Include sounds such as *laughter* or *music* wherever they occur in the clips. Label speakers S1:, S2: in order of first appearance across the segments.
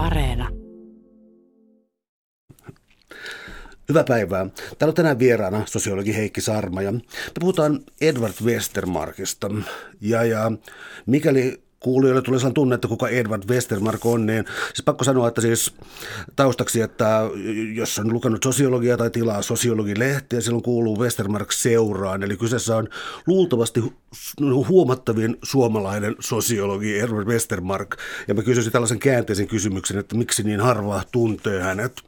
S1: Areena.
S2: Hyvää päivää. Täällä on tänään vieraana sosiologi Heikki Sarma ja me puhutaan Edward Westermarkista. Ja, ja mikäli kuulijoille tulee sellainen tunne, että kuka Edward Westermark on, niin siis pakko sanoa, että siis taustaksi, että jos on lukenut sosiologiaa tai tilaa sosiologilehtiä, silloin kuuluu Westermark seuraan. Eli kyseessä on luultavasti huomattavin suomalainen sosiologi Edward Westermark. Ja mä kysyisin tällaisen käänteisen kysymyksen, että miksi niin harva tuntee hänet?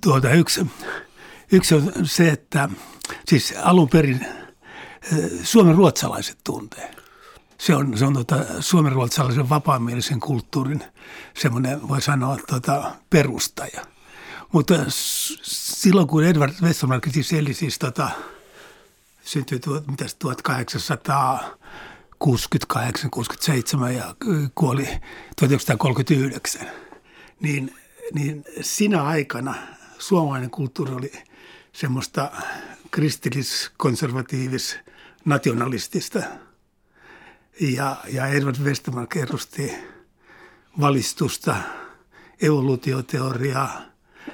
S3: Tuota, yksi, yksi on se, että siis alun perin eh, Suomen ruotsalaiset tuntee – se on, se on tuota, suomenruotsalaisen vapaamielisen kulttuurin semmoinen, voi sanoa, tuota, perustaja. Mutta silloin, kun Edward Westermark siis eli siis tota, syntyi tuot, mitäs, 1868, 67 ja kuoli 1939, niin, niin sinä aikana suomalainen kulttuuri oli semmoista kristillis-konservatiivis nationalistista – ja, ja Edward Westermark edusti valistusta, evoluutioteoriaa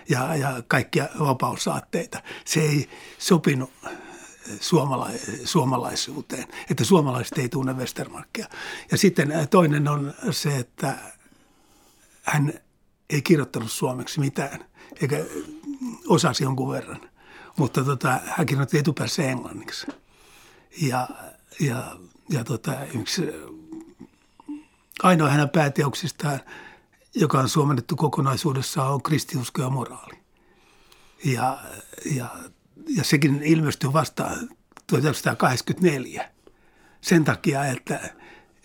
S3: ja, ja kaikkia vapausaatteita. Se ei sopinut suomala- suomalaisuuteen, että suomalaiset ei tunne Westermarkia. Ja sitten toinen on se, että hän ei kirjoittanut suomeksi mitään, eikä osasi jonkun verran. Mutta tota, hän kirjoitti etupäässä englanniksi. Ja, ja ja tota, yksi ainoa hänen pääteoksistaan, joka on suomennettu kokonaisuudessaan, on kristiusko ja moraali. Ja, ja, ja sekin ilmestyi vasta 1984 sen takia, että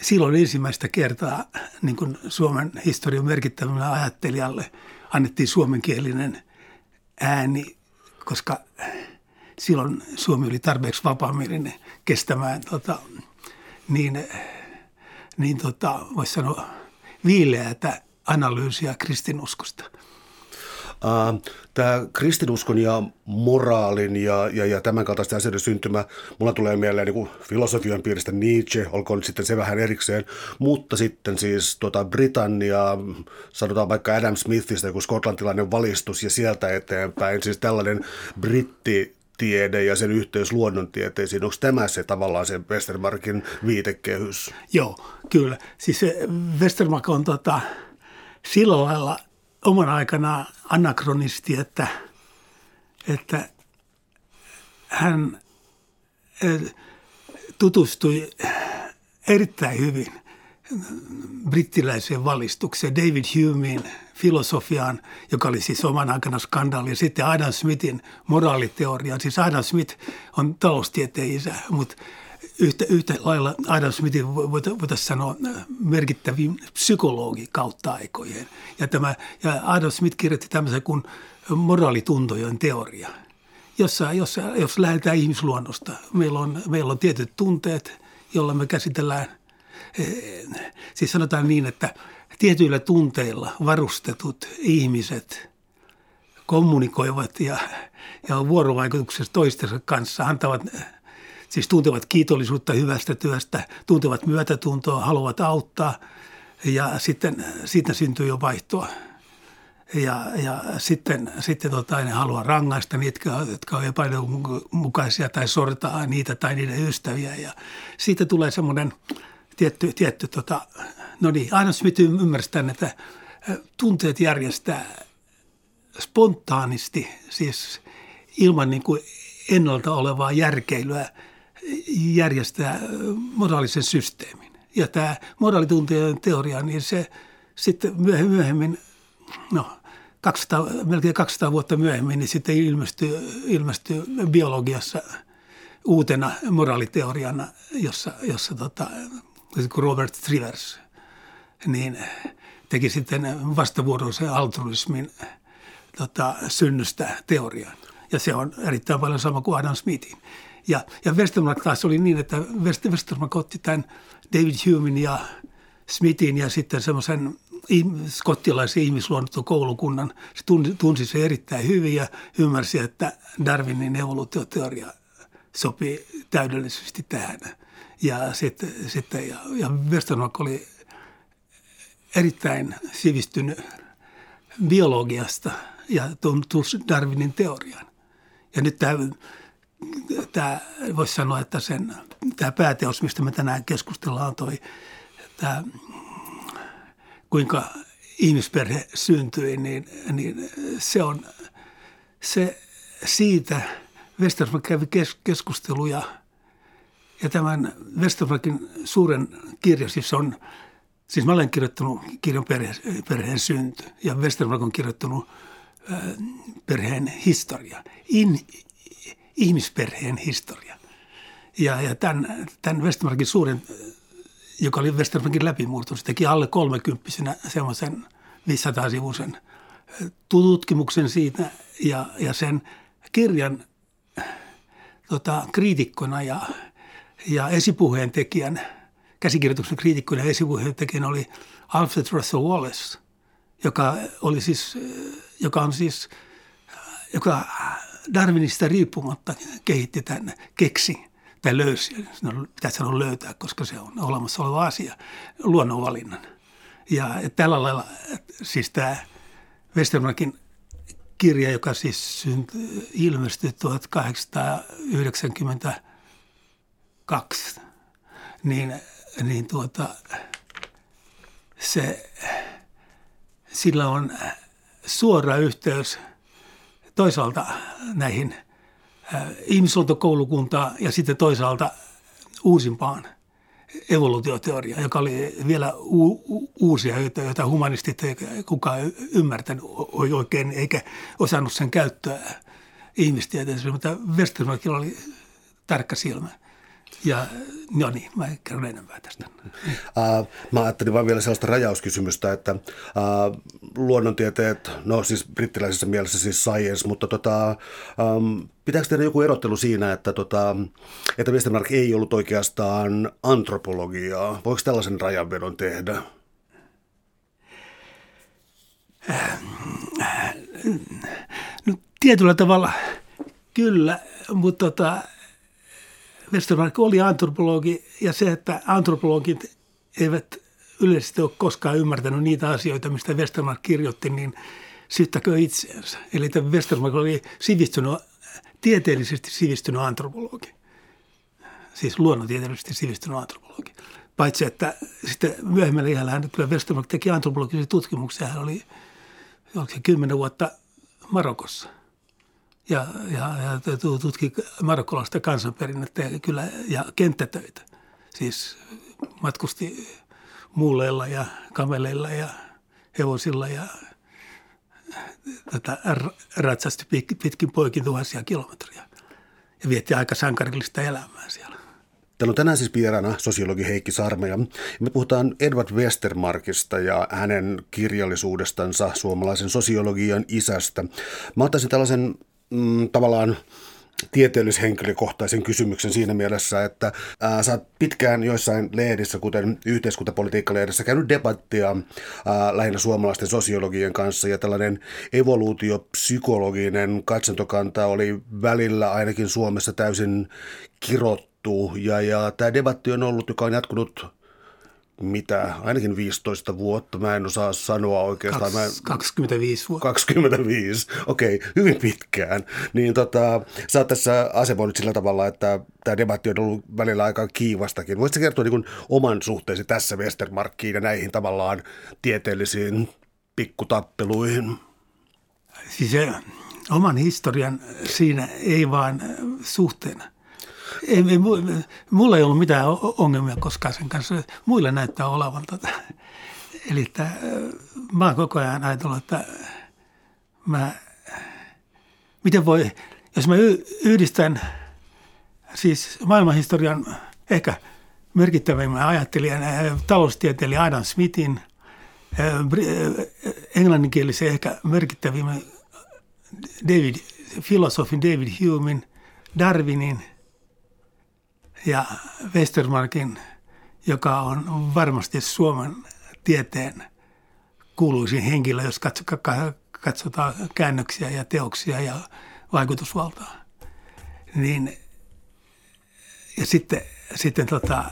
S3: silloin ensimmäistä kertaa niin kuin Suomen historian merkittävälle ajattelijalle annettiin suomenkielinen ääni, koska silloin Suomi oli tarpeeksi vapaamielinen kestämään tota, niin, niin tota, voisi sanoa viileätä analyysiä kristinuskosta.
S2: Tämä kristinuskon ja moraalin ja, ja, ja tämän kaltaisten asioiden syntymä, mulla tulee mieleen niin filosofian piiristä Nietzsche, olkoon sitten se vähän erikseen, mutta sitten siis tuota Britannia, sanotaan vaikka Adam Smithistä joku skotlantilainen valistus ja sieltä eteenpäin, siis tällainen britti tiede ja sen yhteys luonnontieteisiin, onko tämä se tavallaan se Westermarkin viitekehys?
S3: Joo, kyllä. Siis Westermark on tota, sillä lailla oman aikana anakronisti, että, että hän tutustui erittäin hyvin brittiläiseen valistukseen, David Humein filosofiaan, joka oli siis oman aikana skandaali, ja sitten Adam Smithin moraaliteoriaan. Siis Adam Smith on taloustieteen isä, mutta yhtä, yhtä lailla Adam Smithin voitaisiin sanoa merkittävin psykologi kautta aikojen. Ja, tämä, ja Adam Smith kirjoitti tämmöisen kuin moraalituntojen teoria, jossa, jossa jos lähdetään ihmisluonnosta, meillä on, meillä on tietyt tunteet, joilla me käsitellään, eh, siis sanotaan niin, että – tietyillä tunteilla varustetut ihmiset kommunikoivat ja, ja vuorovaikutuksessa toistensa kanssa antavat, siis tuntevat kiitollisuutta hyvästä työstä, tuntevat myötätuntoa, haluavat auttaa ja sitten siitä syntyy jo vaihtoa. Ja, ja sitten, sitten tota, ne haluaa rangaista niitä, jotka ovat epäilymukaisia tai sortaa niitä tai niiden ystäviä. Ja siitä tulee semmoinen tietty, tietty tota, No niin, Adam Smith ymmärsi tämän, että tunteet järjestää spontaanisti, siis ilman niin kuin ennalta olevaa järkeilyä, järjestää moraalisen systeemin. Ja tämä moraalitunteen teoria, niin se sitten myöhemmin, no 200, melkein 200 vuotta myöhemmin, niin sitten ilmestyy, ilmestyy biologiassa uutena moraaliteoriana, jossa, jossa tota, Robert Trivers – niin teki sitten vastavuoroisen altruismin tota, synnystä teorian. Ja se on erittäin paljon sama kuin Adam Smithin. Ja, ja Westermark taas oli niin, että Westermark otti tämän David Humein ja Smithin ja sitten semmoisen skottilaisen ihmisluonnontokoulukunnan. Se tunsi, tunsi se erittäin hyvin ja ymmärsi, että Darwinin evoluutioteoria sopii täydellisesti tähän. Ja sitten, sitten ja, ja oli erittäin sivistynyt biologiasta ja tuntuisi Darwinin teorian. Ja nyt tämä, tämä voisi sanoa, että sen, tämä pääteos, mistä me tänään keskustellaan, on toi, tämä, kuinka ihmisperhe syntyi, niin, niin se on se siitä Westermark kävi kes, keskusteluja ja tämän Westermarkin suuren kirja siis on, siis mä olen kirjoittanut kirjan perhe, perheen synty ja Westermark on kirjoittanut äh, perheen historia, In, ihmisperheen historia. Ja, ja tämän, tämän Westermarkin suuren joka oli Westermarkin läpimurto. Se teki alle kolmekymppisenä semmoisen 500-sivuisen tutkimuksen siitä ja, ja sen kirjan tota, kriitikkona ja, ja esipuheen tekijän, käsikirjoituksen kriitikkona ja esipuheen tekijän oli Alfred Russel Wallace, joka, oli siis, joka on siis, joka Darwinista riippumatta kehitti tämän keksi tai löysi, pitäisi sanoa löytää, koska se on olemassa oleva asia, luonnonvalinnan. Ja tällä lailla, siis tämä Westermarkin kirja, joka siis ilmestyi 1892, niin, niin tuota, se, sillä on suora yhteys toisaalta näihin ihmisluontokoulukuntaan ja sitten toisaalta uusimpaan evoluutioteoriaan, joka oli vielä u- uusia, joita humanistit ei kukaan ymmärtänyt oikein eikä osannut sen käyttöä ihmistieteessä, mutta Westermarkilla oli tarkka silmä. Ja no niin, mä kerron enemmän tästä.
S2: Uh, *laughs* mä ajattelin vain vielä sellaista rajauskysymystä, että uh, luonnontieteet, no siis brittiläisessä mielessä siis science, mutta tota, um, pitääkö tehdä joku erottelu siinä, että, tota, että Westermark ei ollut oikeastaan antropologiaa? Voiko tällaisen rajanvedon tehdä?
S3: No, tietyllä tavalla kyllä, mutta tota, Westermark oli antropologi ja se, että antropologit eivät yleisesti ole koskaan ymmärtänyt niitä asioita, mistä Westermark kirjoitti, niin syyttäkö itseensä. Eli Westermark oli sivistynyt, tieteellisesti sivistynyt antropologi. Siis luonnontieteellisesti sivistynyt antropologi. Paitsi, että sitten myöhemmällä iällä hän kyllä Westermark teki antropologisia tutkimuksia. Hän oli, oliko se kymmenen vuotta Marokossa – ja, ja, ja tutki marokkolaista kansanperinnettä ja, kyllä, ja kenttätöitä. Siis matkusti muuleilla ja kameleilla ja hevosilla ja tätä ratsasti pitkin poikin tuhansia kilometriä ja vietti aika sankarillista elämää siellä.
S2: Täällä on tänään siis vieraana sosiologi Heikki Sarmeja. Me puhutaan Edward Westermarkista ja hänen kirjallisuudestansa suomalaisen sosiologian isästä. Mä ottaisin tällaisen mm, tavallaan tieteellishenkilökohtaisen kysymyksen siinä mielessä, että ää, sä oot pitkään joissain lehdissä, kuten yhteiskuntapolitiikkalehdessä, käynyt debattia ää, lähinnä suomalaisten sosiologien kanssa ja tällainen evoluutiopsykologinen katsantokanta oli välillä ainakin Suomessa täysin kirottu ja, ja tämä debatti on ollut, joka on jatkunut mitä, ainakin 15 vuotta, mä en osaa sanoa oikeastaan. Kaks,
S3: mä, 25 vuotta.
S2: 25, okei, okay, hyvin pitkään. Niin tota, sä oot tässä asemoinut sillä tavalla, että tämä debatti on ollut välillä aika kiivastakin. Voisitko kertoa niin oman suhteesi tässä Westermarkkiin ja näihin tavallaan tieteellisiin pikkutappeluihin?
S3: Siis se, oman historian siinä ei vaan suhteena ei, ei, mulla ei ollut mitään ongelmia koskaan sen kanssa. Muille näyttää olevan tota. *laughs* Eli että, mä oon koko ajan ajatellut, että mä, miten voi, jos mä yhdistän siis maailmanhistorian ehkä merkittävimmän ajattelijan, taloustieteilijä Adam Smithin, englanninkielisen ehkä merkittävimmän David, filosofin David Humein, Darwinin – ja Westermarkin, joka on varmasti Suomen tieteen kuuluisin henkilö, jos katsotaan käännöksiä ja teoksia ja vaikutusvaltaa. Niin, ja sitten, sitten tota,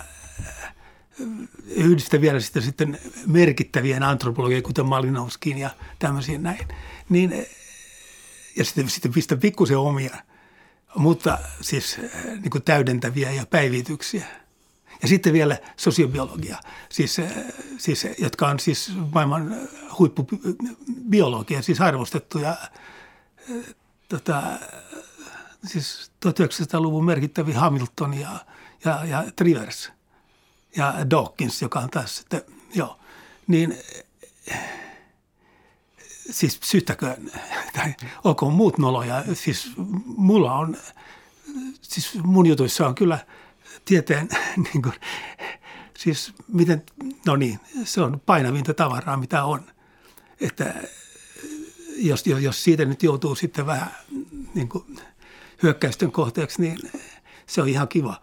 S3: yhdistä vielä sitten, sitten merkittävien antropologien, kuten Malinovskin ja tämmöisiä näin. Niin, ja sitten, sitten pistä pikkusen omia, mutta siis niin kuin täydentäviä ja päivityksiä. Ja sitten vielä sosiobiologia, siis, siis, jotka on siis maailman huippubiologia, siis arvostettuja tota, siis 1900-luvun merkittäviä Hamilton ja, ja, ja Trivers ja Dawkins, joka on taas sitten, joo, niin siis syyttäköön, tai olkoon muut noloja, siis mulla on, siis mun jutuissa on kyllä tieteen, *laughs* niin kuin, siis miten, no niin, se on painavinta tavaraa, mitä on. Että jos, jos siitä nyt joutuu sitten vähän niin kuin hyökkäysten kohteeksi, niin se on ihan kiva.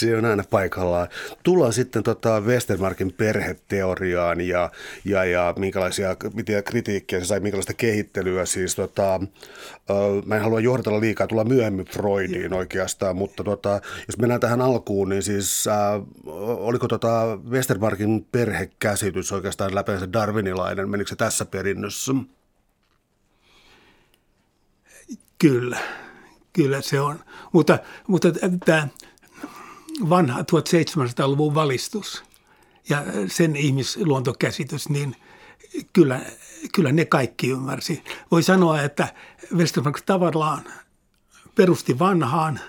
S2: Se on aina paikallaan. Tullaan sitten tota Westermarkin perheteoriaan ja, ja, ja minkälaisia mitä kritiikkiä se sai, minkälaista kehittelyä. Siis tota, mä en halua johdatella liikaa, tulla myöhemmin Freudiin oikeastaan, mutta tota, jos mennään tähän alkuun, niin siis äh, oliko tota Westermarkin perhekäsitys oikeastaan läpeensä darwinilainen? Menikö se tässä perinnössä?
S3: Kyllä, kyllä se on. Mutta, mutta tämä vanha 1700-luvun valistus ja sen ihmisluontokäsitys, niin kyllä, kyllä ne kaikki ymmärsi. Voi sanoa, että Westermark tavallaan perusti vanhaan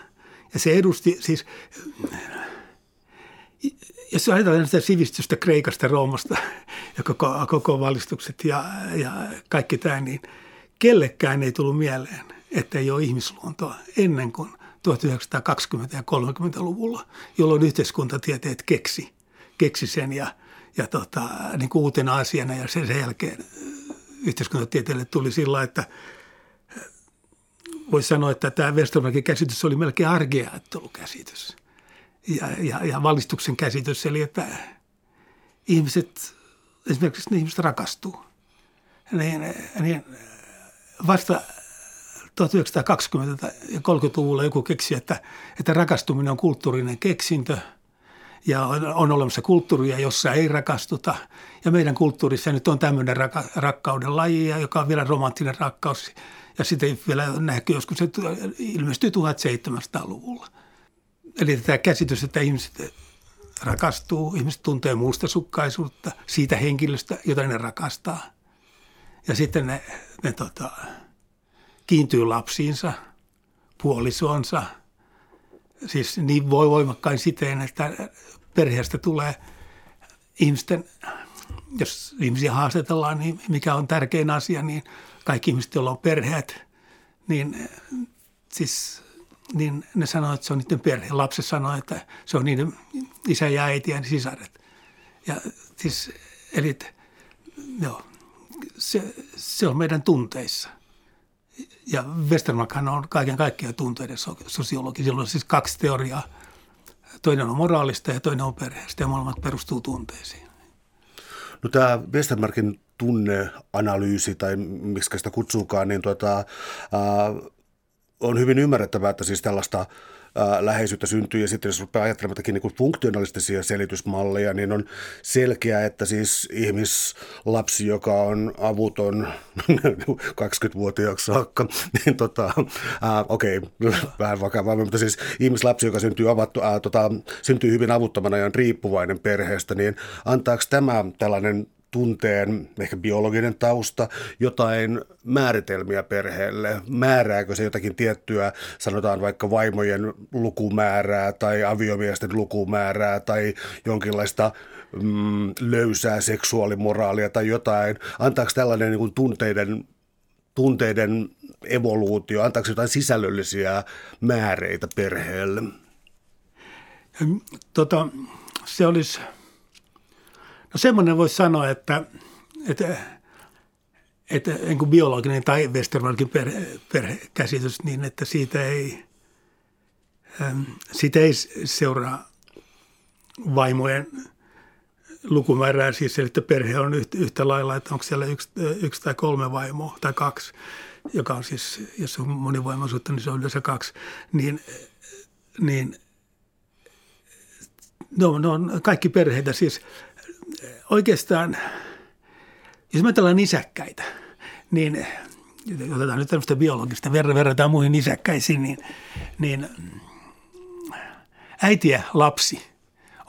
S3: ja se edusti siis, jos ajatellaan sitä sivistystä Kreikasta, Roomasta ja koko, koko valistukset ja, ja kaikki tämä, niin kellekään ei tullut mieleen, että ei ole ihmisluontoa ennen kuin 1920- ja 30-luvulla, jolloin yhteiskuntatieteet keksi, keksi sen ja, ja tota, niin kuin uutena asiana ja sen, jälkeen yhteiskuntatieteelle tuli sillä, että voisi sanoa, että tämä Westermarkin käsitys oli melkein arkeajattelukäsitys ja, ja, ja valistuksen käsitys, eli että ihmiset, esimerkiksi ne ihmiset rakastuu, niin, niin vasta 1920- ja 30-luvulla joku keksi, että, että rakastuminen on kulttuurinen keksintö ja on, on olemassa kulttuuria, jossa ei rakastuta. Ja meidän kulttuurissa nyt on tämmöinen raka, rakkauden laji, joka on vielä romanttinen rakkaus. Ja sitten vielä näkyy joskus, se ilmestyy 1700-luvulla. Eli tämä käsitys, että ihmiset rakastuu, ihmiset tuntee mustasukkaisuutta siitä henkilöstä, jota ne rakastaa. Ja sitten ne, ne tota, kiintyy lapsiinsa, puolisoonsa, siis niin voi voimakkain siten, että perheestä tulee ihmisten, jos ihmisiä haastatellaan, niin mikä on tärkein asia, niin kaikki ihmiset, joilla on perheet, niin, siis, niin ne sanoo, että se on niiden perhe. Lapset sanoo, että se on niiden isä ja äiti ja sisaret. Ja siis, eli joo, se, se on meidän tunteissa – ja Westermarkhan on kaiken kaikkiaan tunteiden sosiologi. Sillä on siis kaksi teoriaa. Toinen on moraalista ja toinen on perheestä ja molemmat perustuu tunteisiin.
S2: No tämä Westermarkin tunneanalyysi tai miksi sitä kutsuukaan, niin tuota, äh, on hyvin ymmärrettävää, että siis tällaista – läheisyyttä syntyy. Ja sitten jos rupeaa ajattelemaan niin kuin funktionalistisia selitysmalleja, niin on selkeää, että siis ihmislapsi, joka on avuton *laughs* 20-vuotiaaksi saakka, *laughs* niin tota, okei, okay, *laughs* vähän vakavaa, mutta siis ihmislapsi, joka syntyy, avattu, ää, tota, syntyy hyvin avuttomana ja on riippuvainen perheestä, niin antaako tämä tällainen tunteen, ehkä biologinen tausta, jotain määritelmiä perheelle? Määrääkö se jotakin tiettyä, sanotaan vaikka vaimojen lukumäärää tai aviomiesten lukumäärää tai jonkinlaista mm, löysää seksuaalimoraalia tai jotain? Antaako tällainen niin kuin tunteiden, tunteiden evoluutio, antaako jotain sisällöllisiä määreitä perheelle?
S3: Tota, se olisi No semmoinen voisi sanoa, että, että, että niin biologinen tai Westermarkin perhe, perhekäsitys niin, että siitä ei, siitä ei seuraa vaimojen lukumäärää, siis että perhe on yhtä, yhtä lailla, että onko siellä yksi, yksi tai kolme vaimoa tai kaksi, joka on siis, jos on monivoimaisuutta, niin se on yleensä kaksi, niin, niin No, no kaikki perheitä siis oikeastaan, jos me ajatellaan isäkkäitä, niin otetaan nyt tämmöistä biologista, verran verrataan muihin isäkkäisiin, niin, niin äiti ja lapsi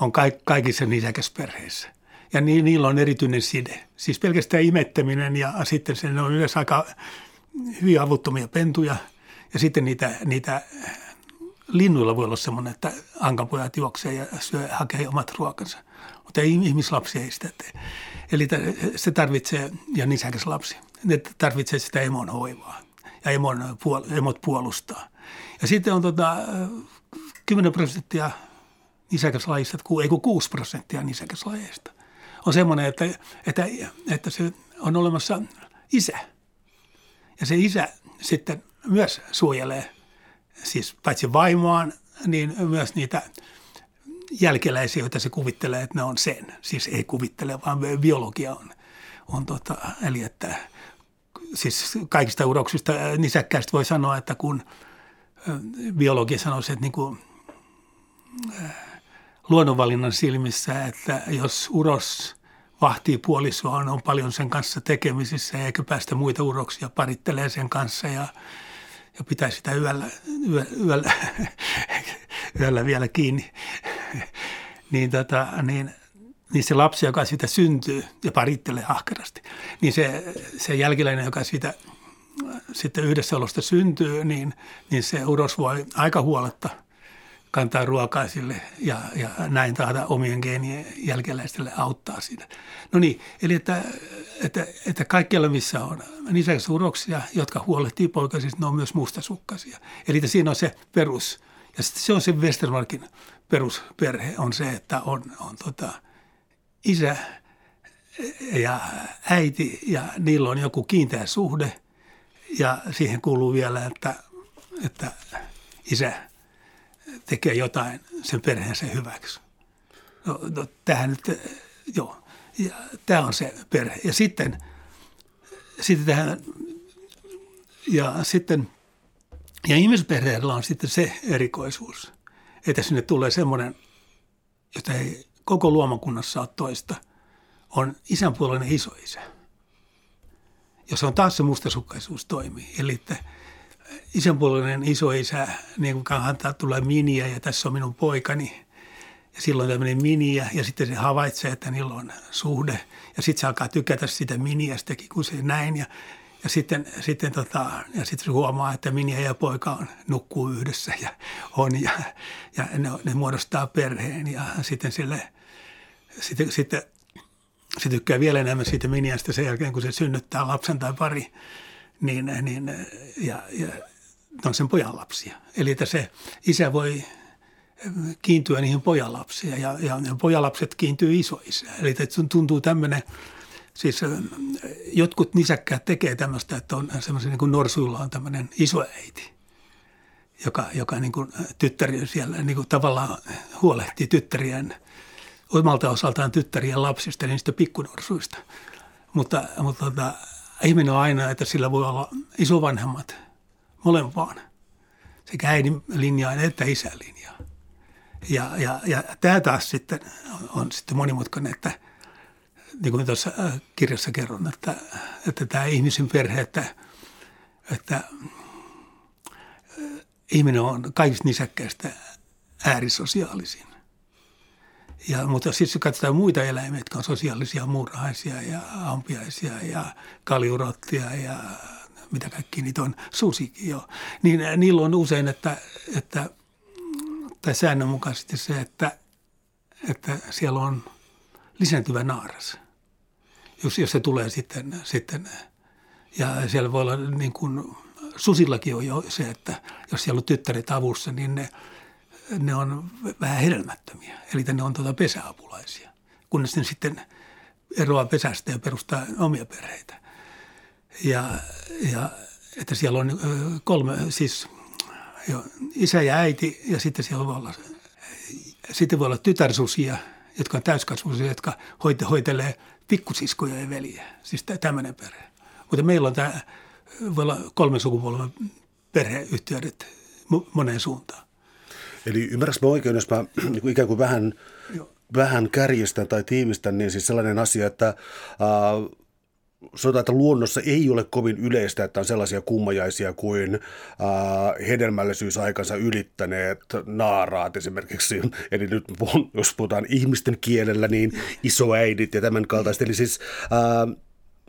S3: on kaikissa nisäkäsperheissä. Ja ni, niillä on erityinen side. Siis pelkästään imettäminen ja sitten se on yleensä aika hyvin avuttomia pentuja. Ja sitten niitä, niitä linnuilla voi olla semmoinen, että ankanpojat juoksee ja syö, hakee omat ruokansa. Mutta ei ihmislapsi ei sitä tee. Eli se tarvitsee, ja nisäkäs lapsi, ne tarvitsee sitä emon hoivaa ja emon, emot puolustaa. Ja sitten on tota, 10 prosenttia nisäkäslajista, ei kun 6 prosenttia nisäkäslajeista on semmoinen, että, että, että se on olemassa isä. Ja se isä sitten myös suojelee, siis paitsi vaimoaan, niin myös niitä jälkeläisiä, joita se kuvittelee, että ne on sen. Siis ei kuvittele, vaan biologia on. on tota, eli että siis kaikista uroksista nisäkkäistä voi sanoa, että kun biologia sanoisi, että niin kuin, luonnonvalinnan silmissä, että jos uros vahtii puolisoa, on paljon sen kanssa tekemisissä eikä päästä muita uroksia parittelee sen kanssa ja, ja pitää sitä yöllä, yö, yöllä, *laughs* yöllä vielä kiinni, niin, tota, niin, niin se lapsi, joka siitä syntyy ja parittelee ahkerasti, niin se, se jälkeläinen, joka siitä sitten yhdessäolosta syntyy, niin, niin se uros voi aika huoletta – kantaa ruokaa sille ja, ja näin taata omien geenien jälkeläistelle auttaa siinä. No niin, eli että, että, että kaikkialla missä on nisäkäs uroksia, jotka huolehtii poikasista, ne on myös mustasukkaisia. Eli että siinä on se perus. Ja sitten se on se Westermarkin perusperhe on se, että on, on tota, isä ja äiti ja niillä on joku kiinteä suhde ja siihen kuuluu vielä, että, että isä – tekee jotain sen perheensä hyväksi. No, no tämähän nyt, joo, ja tämä on se perhe. Ja sitten, sitten tähän, ja sitten, ja ihmisperheellä on sitten se erikoisuus, että sinne tulee semmoinen, jota ei koko luomakunnassa ole toista, on isänpuolinen isoisä, jos on taas se mustasukkaisuus toimii. Eli että isänpuolinen isoisä, niin kuin kantaa tulee miniä ja tässä on minun poikani. Ja silloin tämmöinen miniä ja sitten se havaitsee, että niillä on suhde. Ja sitten se alkaa tykätä sitä miniästäkin, kun se näin. Ja, ja sitten, sitten, tota, ja sitten huomaa, että miniä ja poika on, nukkuu yhdessä ja on. Ja, ja ne, ne muodostaa perheen ja sitten sille, sitten, sitten se tykkää vielä enemmän siitä miniästä sen jälkeen, kun se synnyttää lapsen tai pari niin, niin, ja, ja on sen pojan lapsia. Eli että se isä voi kiintyä niihin pojalapsia ja, ja, ja pojalapset kiintyy isoisään. Eli että tuntuu tämmöinen, siis jotkut nisäkkäät tekee tämmöistä, että on semmoisia niin kuin norsuilla on tämmöinen isoäiti, joka, joka niin kuin tyttäri siellä niin kuin tavallaan huolehtii tyttärien, omalta osaltaan tyttärien lapsista, niistä pikkunorsuista. Mutta, mutta tota, ihminen on aina, että sillä voi olla isovanhemmat molempaan, sekä äidin linjaan että isän linjaan. Ja, ja, ja tämä taas sitten on, on sitten monimutkainen, että niin kuin tuossa äh, kirjassa kerron, että, että tämä ihmisen perhe, että, että äh, ihminen on kaikista nisäkkäistä äärisosiaalisin. Ja, mutta sitten katsotaan muita eläimiä, jotka on sosiaalisia muurahaisia ja ampiaisia ja kaliurottia ja mitä kaikki niitä on, susikin jo. Niin äh, niillä on usein, että, että tai säännönmukaisesti se, että, että siellä on lisääntyvä naaras. Jos, jos se tulee sitten, sitten ja siellä voi olla niin kuin, susillakin on jo se, että jos siellä on tyttäret avussa, niin ne – ne on vähän hedelmättömiä. Eli ne on tuota pesäapulaisia, kunnes ne sitten eroaa pesästä ja perustaa omia perheitä. Ja, ja että siellä on kolme, siis jo, isä ja äiti ja sitten siellä voi olla, sitten voi olla tytärsusia, jotka on täyskasvuisia, jotka hoite, hoitelee pikkusiskoja ja veliä. Siis tämmöinen perhe. Mutta meillä on tämä, voi olla kolmen sukupolven perheyhteydet moneen suuntaan.
S2: Eli ymmärrätkö mä oikein, jos mä *clears throat* niin kuin ikään kuin vähän
S3: Joo.
S2: vähän kärjistän tai tiivistän, niin siis sellainen asia, että äh, sanotaan, että luonnossa ei ole kovin yleistä, että on sellaisia kummajaisia kuin äh, hedelmällisyysaikansa ylittäneet naaraat esimerkiksi. *laughs* Eli nyt jos puhutaan ihmisten kielellä, niin isoäidit ja tämän kaltaista. Eli siis äh,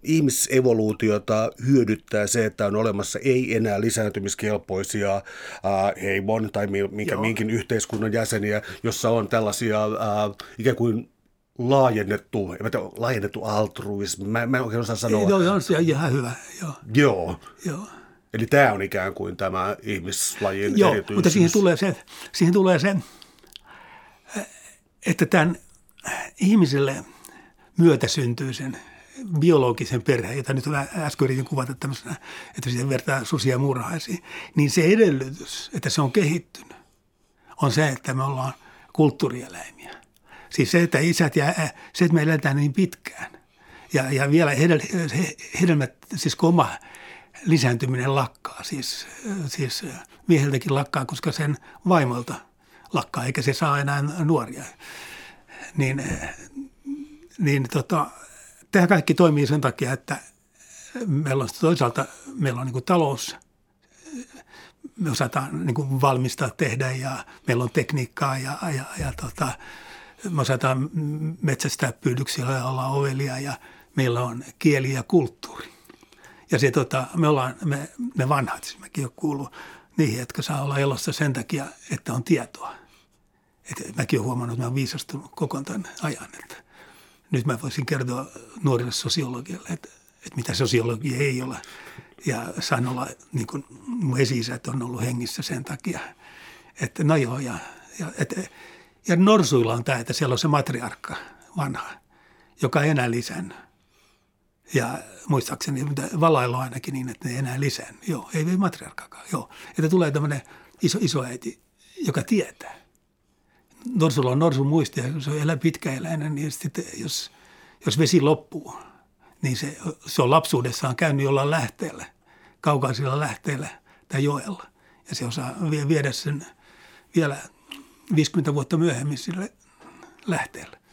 S2: ihmisevoluutiota hyödyttää se, että on olemassa ei enää lisääntymiskelpoisia äh, heimon tai minkä, minkin yhteiskunnan jäseniä, jossa on tällaisia äh, ikään kuin laajennettu, laajennettu altruismi, mä, mä en oikein osaa sanoa.
S3: Joo, on se ihan hyvä, joo.
S2: Joo.
S3: joo.
S2: Eli tämä on ikään kuin tämä ihmislajin
S3: Joo,
S2: erityisyys.
S3: mutta siihen tulee se, siihen tulee se että tämän ihmiselle myötäsyntyisen biologisen perheen, jota nyt äsken yritin kuvata tämmöisenä, että siihen vertaa susia murhaisiin, niin se edellytys, että se on kehittynyt, on se, että me ollaan kulttuurieläimiä. Siis se, että isät ja se, että me eletään niin pitkään. Ja, ja vielä hedel, hedelmät, siis oma lisääntyminen lakkaa, siis, siis mieheltäkin lakkaa, koska sen vaimolta lakkaa, eikä se saa enää nuoria. Niin, niin tota, tämä kaikki toimii sen takia, että meillä on toisaalta meillä on niin talous, me osataan niin valmistaa, tehdä ja meillä on tekniikkaa ja, ja, ja tota, me osataan metsästää pyydyksillä ja olla ovelia ja meillä on kieli ja kulttuuri. Ja se, tota, me ollaan, me, me vanhat, siis mäkin olen kuullut niihin, jotka saa olla elossa sen takia, että on tietoa. Et mäkin olen huomannut, että mä olen viisastunut koko tämän ajan. Että nyt mä voisin kertoa nuorille sosiologille, että, että mitä sosiologia ei ole. Ja saan olla, niin kuin mun esi on ollut hengissä sen takia, että no joo, ja, ja että ja norsuilla on tämä, että siellä on se matriarkka vanha, joka ei enää lisännyt. Ja muistaakseni valailla ainakin niin, että ne ei enää lisännyt. Joo, ei, ei matriarkkakaan. Joo. Että tulee tämmöinen iso, isoäiti, joka tietää. Norsulla on norsun muisti ja se on elä pitkäeläinen, niin sitten jos, jos vesi loppuu, niin se, se on lapsuudessaan käynyt jollain lähteellä, kaukaisilla lähteellä tai joella. Ja se osaa viedä sen vielä 50 vuotta myöhemmin sille lähteelle.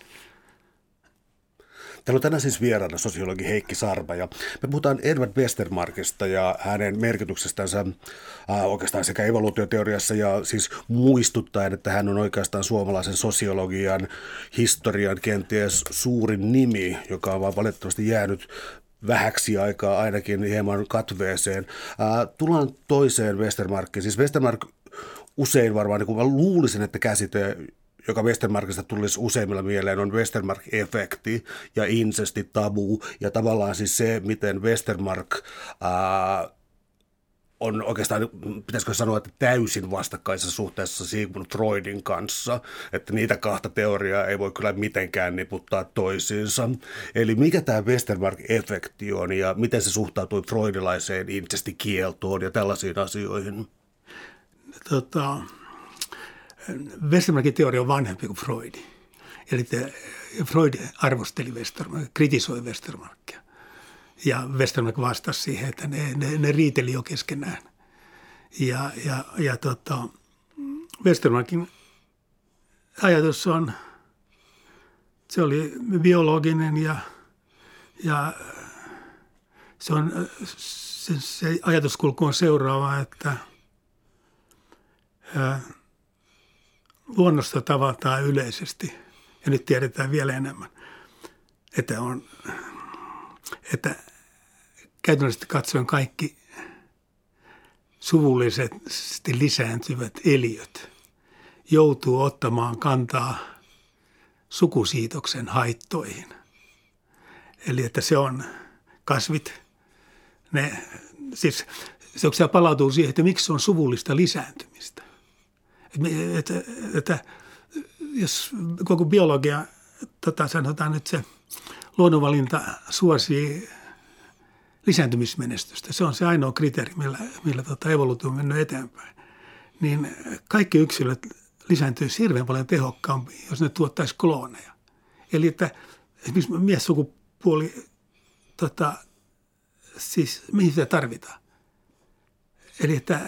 S2: Täällä on tänään siis vieraana sosiologi Heikki Sarva ja me puhutaan Edward Westermarkista ja hänen merkityksestänsä äh, oikeastaan sekä evoluutioteoriassa ja siis muistuttaen, että hän on oikeastaan suomalaisen sosiologian historian kenties suurin nimi, joka on vaan valitettavasti jäänyt vähäksi aikaa ainakin hieman katveeseen. Äh, tullaan toiseen Westermarkkiin. Siis Westermark usein varmaan, niin kuin mä luulisin, että käsite, joka Westermarkista tulisi useimmilla mieleen, on Westermark-efekti ja insesti, tabu ja tavallaan siis se, miten Westermark ää, on oikeastaan, pitäisikö sanoa, että täysin vastakkaisessa suhteessa Sigmund Freudin kanssa, että niitä kahta teoriaa ei voi kyllä mitenkään niputtaa toisiinsa. Eli mikä tämä Westermark-efekti on ja miten se suhtautui freudilaiseen insestikieltoon ja tällaisiin asioihin?
S3: Tota, Westermarkin teoria on vanhempi kuin Freud. Eli te, Freud arvosteli Westermark, kritisoi Westermarkia. Ja Westermark vastasi siihen, että ne, ne, ne riiteli jo keskenään. Ja, ja, ja tota, Westermarkin ajatus on, se oli biologinen ja, ja se, on, se, se ajatuskulku on seuraava, että – luonnosta tavataan yleisesti, ja nyt tiedetään vielä enemmän, että, on, että käytännössä katsoen kaikki suvullisesti lisääntyvät eliöt joutuu ottamaan kantaa sukusiitoksen haittoihin. Eli että se on kasvit, ne, siis se palautuu siihen, että miksi on suvullista lisääntymistä. Että, että jos koko biologia, tota, sanotaan nyt se luonnonvalinta suosii lisääntymismenestystä, se on se ainoa kriteeri, millä, millä tota evoluutio on mennyt eteenpäin, niin kaikki yksilöt lisääntyy hirveän paljon tehokkaammin, jos ne tuottaisi klooneja. Eli että esimerkiksi miessukupuoli, tota, siis mihin sitä tarvitaan? Eli että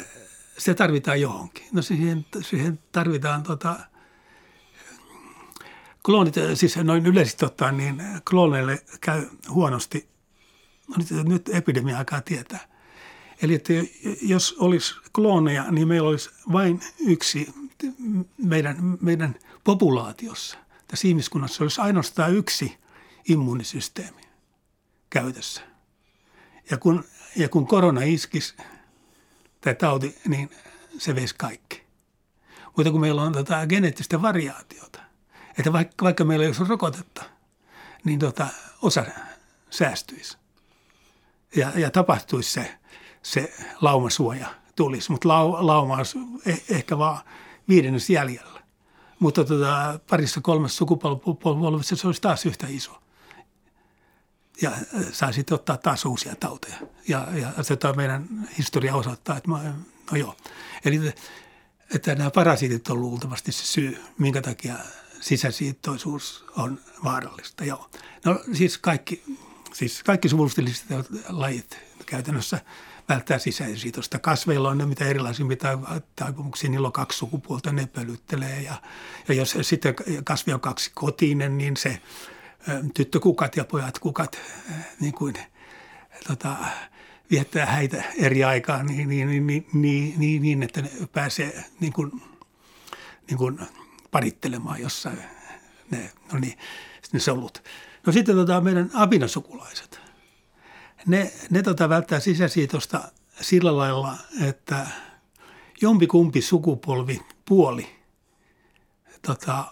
S3: se tarvitaan johonkin. No siihen, siihen tarvitaan tota, kloonit, siis noin yleisesti ottaen, niin klooneille käy huonosti. No nyt, nyt epidemia-aikaa tietää. Eli että jos olisi klooneja, niin meillä olisi vain yksi meidän, meidän populaatiossa. Tässä ihmiskunnassa olisi ainoastaan yksi immuunisysteemi käytössä. Ja kun, ja kun korona iskisi, tämä tauti, niin se veisi kaikki. Mutta kun meillä on tota geneettistä variaatiota, että vaikka, vaikka meillä ei olisi rokotetta, niin tota, osa säästyisi. Ja, ja tapahtuisi se, se laumasuoja tulisi, mutta lau, lauma olisi eh, ehkä vaan viidennes jäljellä. Mutta tota, parissa kolmessa sukupolvessa se olisi taas yhtä iso. Ja äh, sai sitten ottaa taas uusia tauteja. Ja, ja se meidän historia osoittaa, että mä, no joo. Eli että nämä parasiitit on luultavasti se syy, minkä takia sisäsiittoisuus on vaarallista. Joo. No siis kaikki, siis kaikki suvulustilliset lajit käytännössä välttää sisäisiitosta. Kasveilla on ne mitä erilaisimpia taipumuksia, niillä on kaksi sukupuolta, ne pölyttelee. Ja, ja jos sitten kasvi on kaksi kotinen, niin se tyttökukat ja pojat kukat niin kuin, tota, viettää häitä eri aikaa niin, niin, niin, niin, niin, niin, niin että ne pääsee niin kuin, niin kuin parittelemaan jossain ne, no niin, ne solut. No sitten tota, meidän apinasukulaiset. Ne, ne tota, välttää sisäsiitosta sillä lailla, että jompikumpi sukupolvi puoli tota,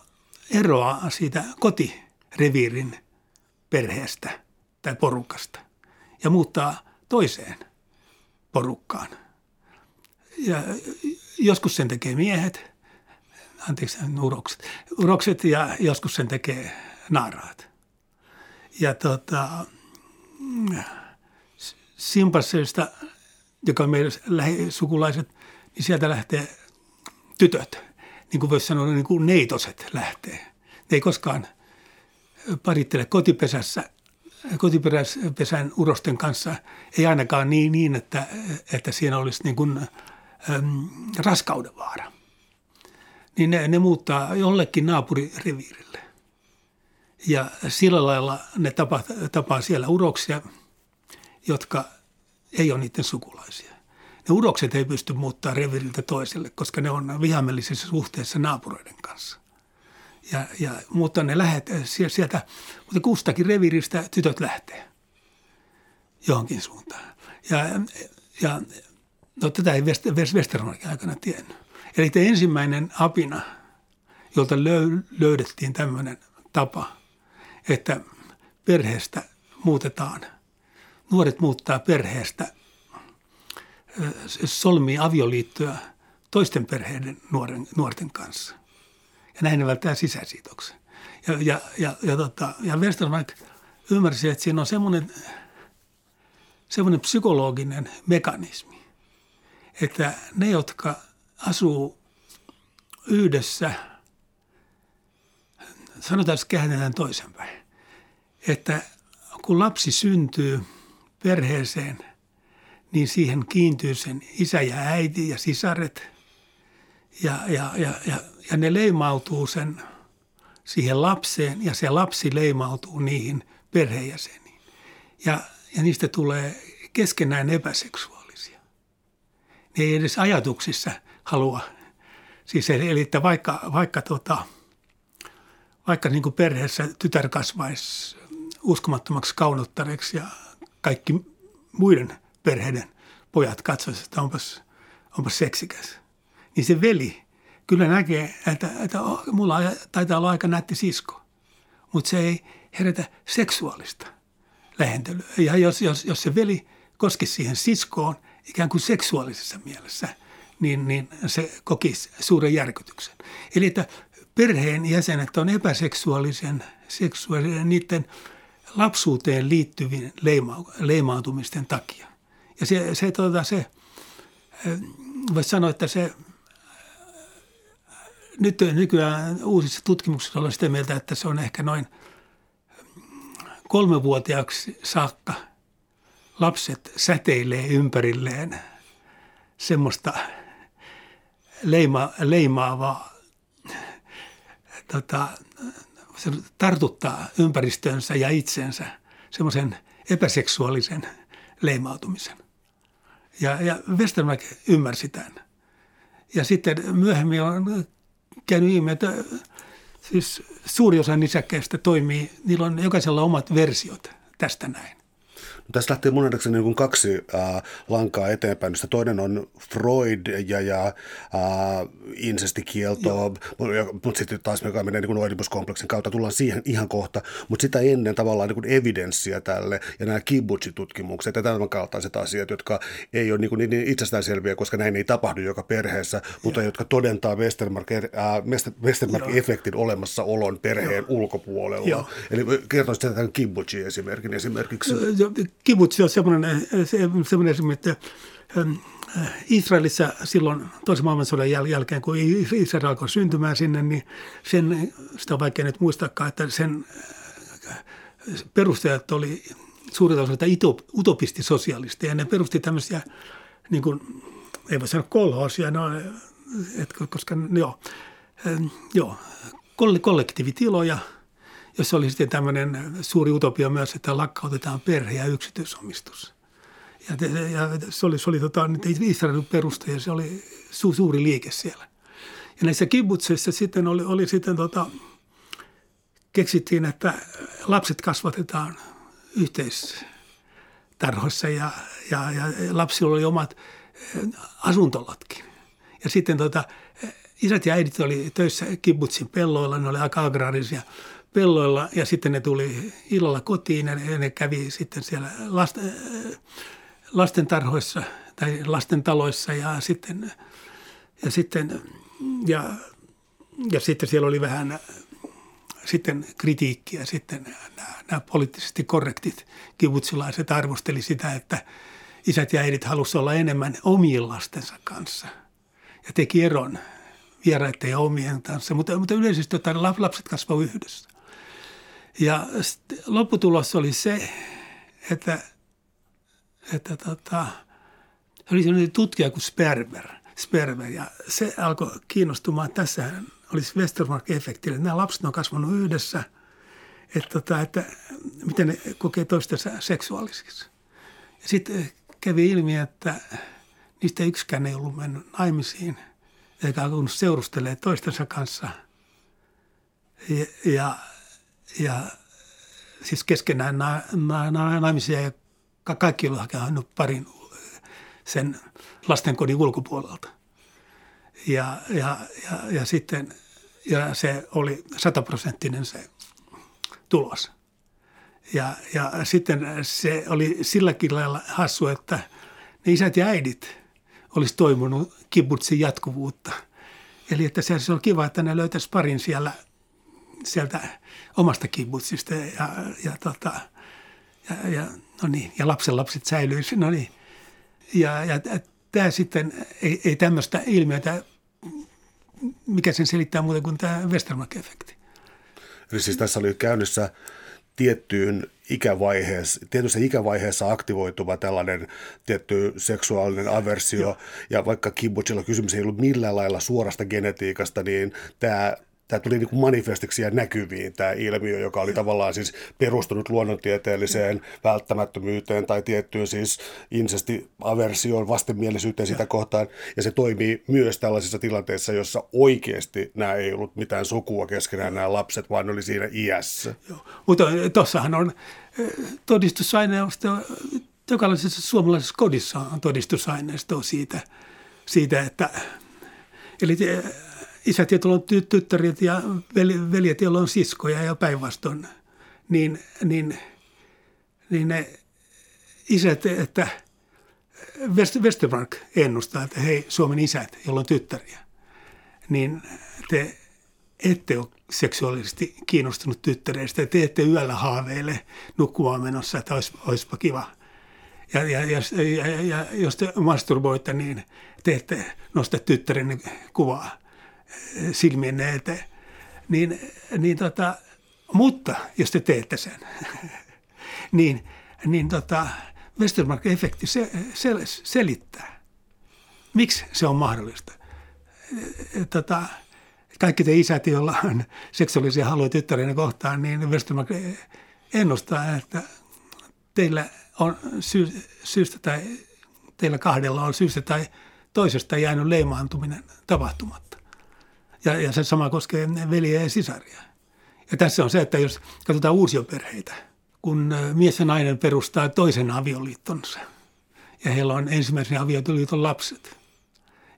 S3: eroaa siitä kotireviirin perheestä tai porukasta ja muuttaa toiseen porukkaan. Ja joskus sen tekee miehet, anteeksi, urokset, urokset ja joskus sen tekee naaraat. Ja tota, simpasseista, joka on meidän lähisukulaiset, niin sieltä lähtee tytöt. Niin kuin voisi sanoa, niin kuin neitoset lähtee. Ne ei koskaan parittele kotipesässä, kotipesän urosten kanssa. Ei ainakaan niin, niin että, että siinä olisi niin kuin, äm, raskauden vaara. Niin ne, ne muuttaa jollekin naapurireviirille. Ja sillä lailla ne tapaa, tapaa siellä uroksia, jotka ei ole niiden sukulaisia. Ne urokset ei pysty muuttaa reviriltä toiselle, koska ne on vihamielisessä suhteessa naapureiden kanssa. Ja, ja, mutta ne lähet, sieltä, mutta kustakin reviristä tytöt lähtee johonkin suuntaan. Ja, ja no, tätä ei Westermarkin aikana tiennyt. Eli ensimmäinen apina, jolta löydettiin tämmöinen tapa, että perheestä muutetaan, nuoret muuttaa perheestä, solmii avioliittoja toisten perheiden nuoren, nuorten kanssa. Ja näin ne välttää sisäsiitoksen. Ja, ja, ja, ja, tota, ja Westermark ymmärsi, että siinä on semmoinen, semmoinen psykologinen mekanismi, että ne, jotka asuu yhdessä, sanotaan, että käännetään toisenpäin, että kun lapsi syntyy perheeseen, niin siihen kiintyy sen isä ja äiti ja sisaret ja, ja, ja, ja, ja ne leimautuu sen siihen lapseen ja se lapsi leimautuu niihin perheenjäseniin. Ja, ja niistä tulee keskenään epäseksuaalisia. Ne ei edes ajatuksissa halua. Siis eli että vaikka, vaikka, tota, vaikka niin kuin perheessä tytär kasvaisi uskomattomaksi kaunottareksi ja kaikki muiden perheiden pojat katsoisivat, että onpas, onpas seksikäs. Niin se veli kyllä näkee, että, että mulla taitaa olla aika nätti sisko, mutta se ei herätä seksuaalista lähentelyä. Ja jos, jos, jos se veli koskisi siihen siskoon ikään kuin seksuaalisessa mielessä, niin, niin se kokisi suuren järkytyksen. Eli että perheen jäsenet on epäseksuaalisen seksuaalisen niiden lapsuuteen liittyvien leima, leimautumisten takia. Ja se, se, tuota, se voisi sanoa, että se nyt nykyään uusissa tutkimuksissa ollaan sitä mieltä, että se on ehkä noin kolmevuotiaaksi saakka lapset säteilee ympärilleen semmoista leima, leimaavaa tota, se tartuttaa ympäristönsä ja itsensä semmoisen epäseksuaalisen leimautumisen. Ja, ja Westermark ymmärsi tämän. Ja sitten myöhemmin on käynyt ilmi, että siis suuri osa nisäkkäistä toimii, niillä on jokaisella omat versiot tästä näin.
S2: Tässä lähtee mun nähdäkseni niin kaksi äh, lankaa eteenpäin. Toinen on Freud ja, ja äh, insestikielto, mutta sitten taas me menee niin Oedipuskompleksin kautta, tullaan siihen ihan kohta. Mutta sitä ennen tavallaan niin evidenssiä tälle ja nämä kibbutsi-tutkimukset ja tämän kaltaiset asiat, jotka ei ole niin, niin, niin itsestäänselviä, koska näin ei tapahdu joka perheessä, mutta jotka todentaa Westermark-efektin äh, olemassaolon perheen Joo. ulkopuolella. Joo. Eli kertoisit tämän kibbutsi-esimerkin esimerkiksi
S3: kibutsi on semmoinen, semmoinen esimerkki, että ähm, äh, Israelissa silloin toisen maailmansodan jälkeen, kun Israel alkoi syntymään sinne, niin sen, sitä on vaikea nyt muistaakaan, että sen äh, perustajat oli suurin osa utopistisosialisteja. Ja ne perusti tämmöisiä, niin kuin, ei voi sanoa kolhoosia, no, et, koska joo, ähm, joo, kollektiivitiloja – jossa oli sitten tämmöinen suuri utopia myös, että lakkautetaan perhe- ja yksityisomistus. Ja, ja se oli, se oli tota, Israelin perustaja, se oli su, suuri liike siellä. Ja näissä kibbutseissa sitten oli, oli sitten tota, keksittiin, että lapset kasvatetaan yhteistarhoissa ja, ja, ja lapsilla oli omat asuntolotkin. Ja sitten tota, isät ja äidit oli töissä kibbutsin pelloilla, ne oli aika agraarisia pelloilla ja sitten ne tuli illalla kotiin ja ne kävi sitten siellä lasten, lastentarhoissa tai lastentaloissa ja sitten, ja sitten, ja, ja sitten siellä oli vähän sitten kritiikkiä sitten nämä, nämä poliittisesti korrektit kivutsilaiset arvosteli sitä, että isät ja äidit halusivat olla enemmän omien lastensa kanssa ja teki eron vieraiden ja omien kanssa, mutta, mutta yleisesti ottaen lapset kasvavat yhdessä. Ja lopputulos oli se, että, että tota, oli sellainen tutkija kuin Sperber, Sperber ja se alkoi kiinnostumaan. Tässä olisi Westermark-efekti, nämä lapset on kasvanut yhdessä, että, tota, että miten ne kokee toistensa seksuaalisiksi. Ja sitten kävi ilmi, että niistä yksikään ei ollut mennyt naimisiin eikä alkanut seurustelemaan toistensa kanssa. Ja, ja ja siis keskenään na, na, na, naimisia ja kaikki olivat hakenut parin sen lastenkodin ulkopuolelta. Ja, ja, ja, ja sitten ja se oli sataprosenttinen se tulos. Ja, ja sitten se oli silläkin lailla hassu, että ne isät ja äidit olisi toivonut kibbutsin jatkuvuutta. Eli että se olisi kiva, että ne löytäisi parin siellä – sieltä omasta kibbutsista ja, ja, tota, ja, ja, no niin, ja lapsenlapset säilyisi. No niin. Ja, ja tämä sitten, ei, ei tämmöistä ilmiötä, mikä sen selittää muuten kuin tämä Westermark-efekti.
S2: Eli siis tässä oli käynnissä tiettyyn ikävaiheessa, tietyssä ikävaiheessa aktivoituva tällainen tietty seksuaalinen aversio. Joo. Ja vaikka kibbutsilla kysymys ei ollut millään lailla suorasta genetiikasta, niin tämä tämä tuli niin kuin manifestiksi ja näkyviin tämä ilmiö, joka oli tavallaan siis perustunut luonnontieteelliseen välttämättömyyteen tai tiettyyn siis insesti-aversioon, vastenmielisyyteen sitä kohtaan. Ja se toimii myös tällaisissa tilanteissa, jossa oikeasti nämä ei ollut mitään sukua keskenään nämä lapset, vaan ne oli siinä iässä.
S3: Joo. Mutta tuossahan on todistusaineisto, jokaisessa suomalaisessa kodissa on todistusaineisto siitä, siitä että eli isät, joilla on tyttäret ja veljet, joilla on siskoja ja päinvastoin, niin, niin, niin ne isät, että Westermark ennustaa, että hei Suomen isät, joilla on tyttäriä, niin te ette ole seksuaalisesti kiinnostunut tyttäreistä, te ette yöllä haaveille nukkumaan menossa, että olisi, olisipa kiva. Ja, ja, ja, ja, ja jos te masturboitte, niin te ette nosta tyttären kuvaa silmienne eteen. Niin, niin tota, mutta jos te teette sen, *laughs* niin, niin tota, Westermark-efekti se, se, selittää, miksi se on mahdollista. Tota, kaikki te isät, joilla on seksuaalisia haluja tyttärinen kohtaan, niin Westermark ennustaa, että teillä on sy- syystä tai teillä kahdella on syystä tai toisesta jäänyt leimaantuminen tapahtumatta. Ja, ja se sama koskee veljeä ja sisaria. Ja tässä on se, että jos katsotaan uusioperheitä, kun mies ja nainen perustaa toisen avioliittonsa ja heillä on ensimmäisen avioliiton lapset.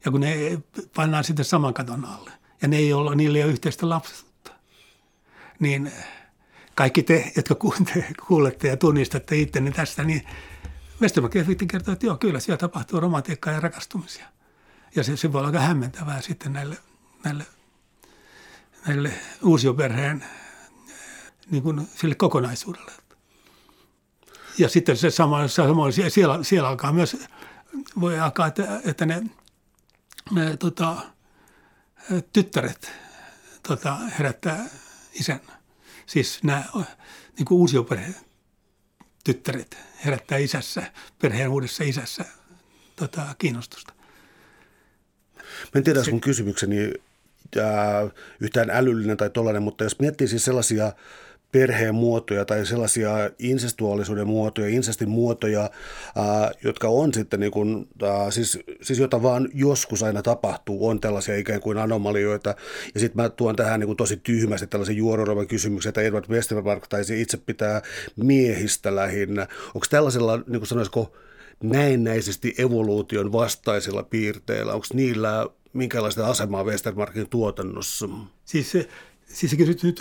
S3: Ja kun ne pannaan sitten saman katon alle ja ne ei ole, niillä ei ole yhteistä lapsuutta, niin kaikki te, jotka kuulette ja tunnistatte ittenne tästä, niin Westermark kertoo, että joo, kyllä siellä tapahtuu romantiikkaa ja rakastumisia. Ja se, se voi olla aika hämmentävää sitten näille, näille, näille uusioperheen niin kuin sille kokonaisuudelle. Ja sitten se sama, samoin siellä, siellä alkaa myös, voi alkaa, että, että ne, ne tota, tyttäret tota, herättää isän. Siis nämä niin kuin uusioperheen tyttäret herättää isässä, perheen uudessa isässä tota, kiinnostusta.
S2: Mä en tiedä, mun kysymykseni ää, yhtään älyllinen tai tollainen, mutta jos miettii siis sellaisia perheen muotoja tai sellaisia insestuaalisuuden muotoja, insestin muotoja, ää, jotka on sitten niin kuin, ää, siis, siis jota vaan joskus aina tapahtuu, on tällaisia ikään kuin anomalioita. Ja sitten mä tuon tähän niin kuin tosi tyhmästi tällaisen juororovan kysymyksen, että Edward Westermark taisi itse pitää miehistä lähinnä. Onko tällaisella, niin kuin sanoisiko, näennäisesti evoluution vastaisilla piirteillä, onko niillä minkälaista asemaa Westermarkin tuotannossa?
S3: Siis Siis se kysyt nyt,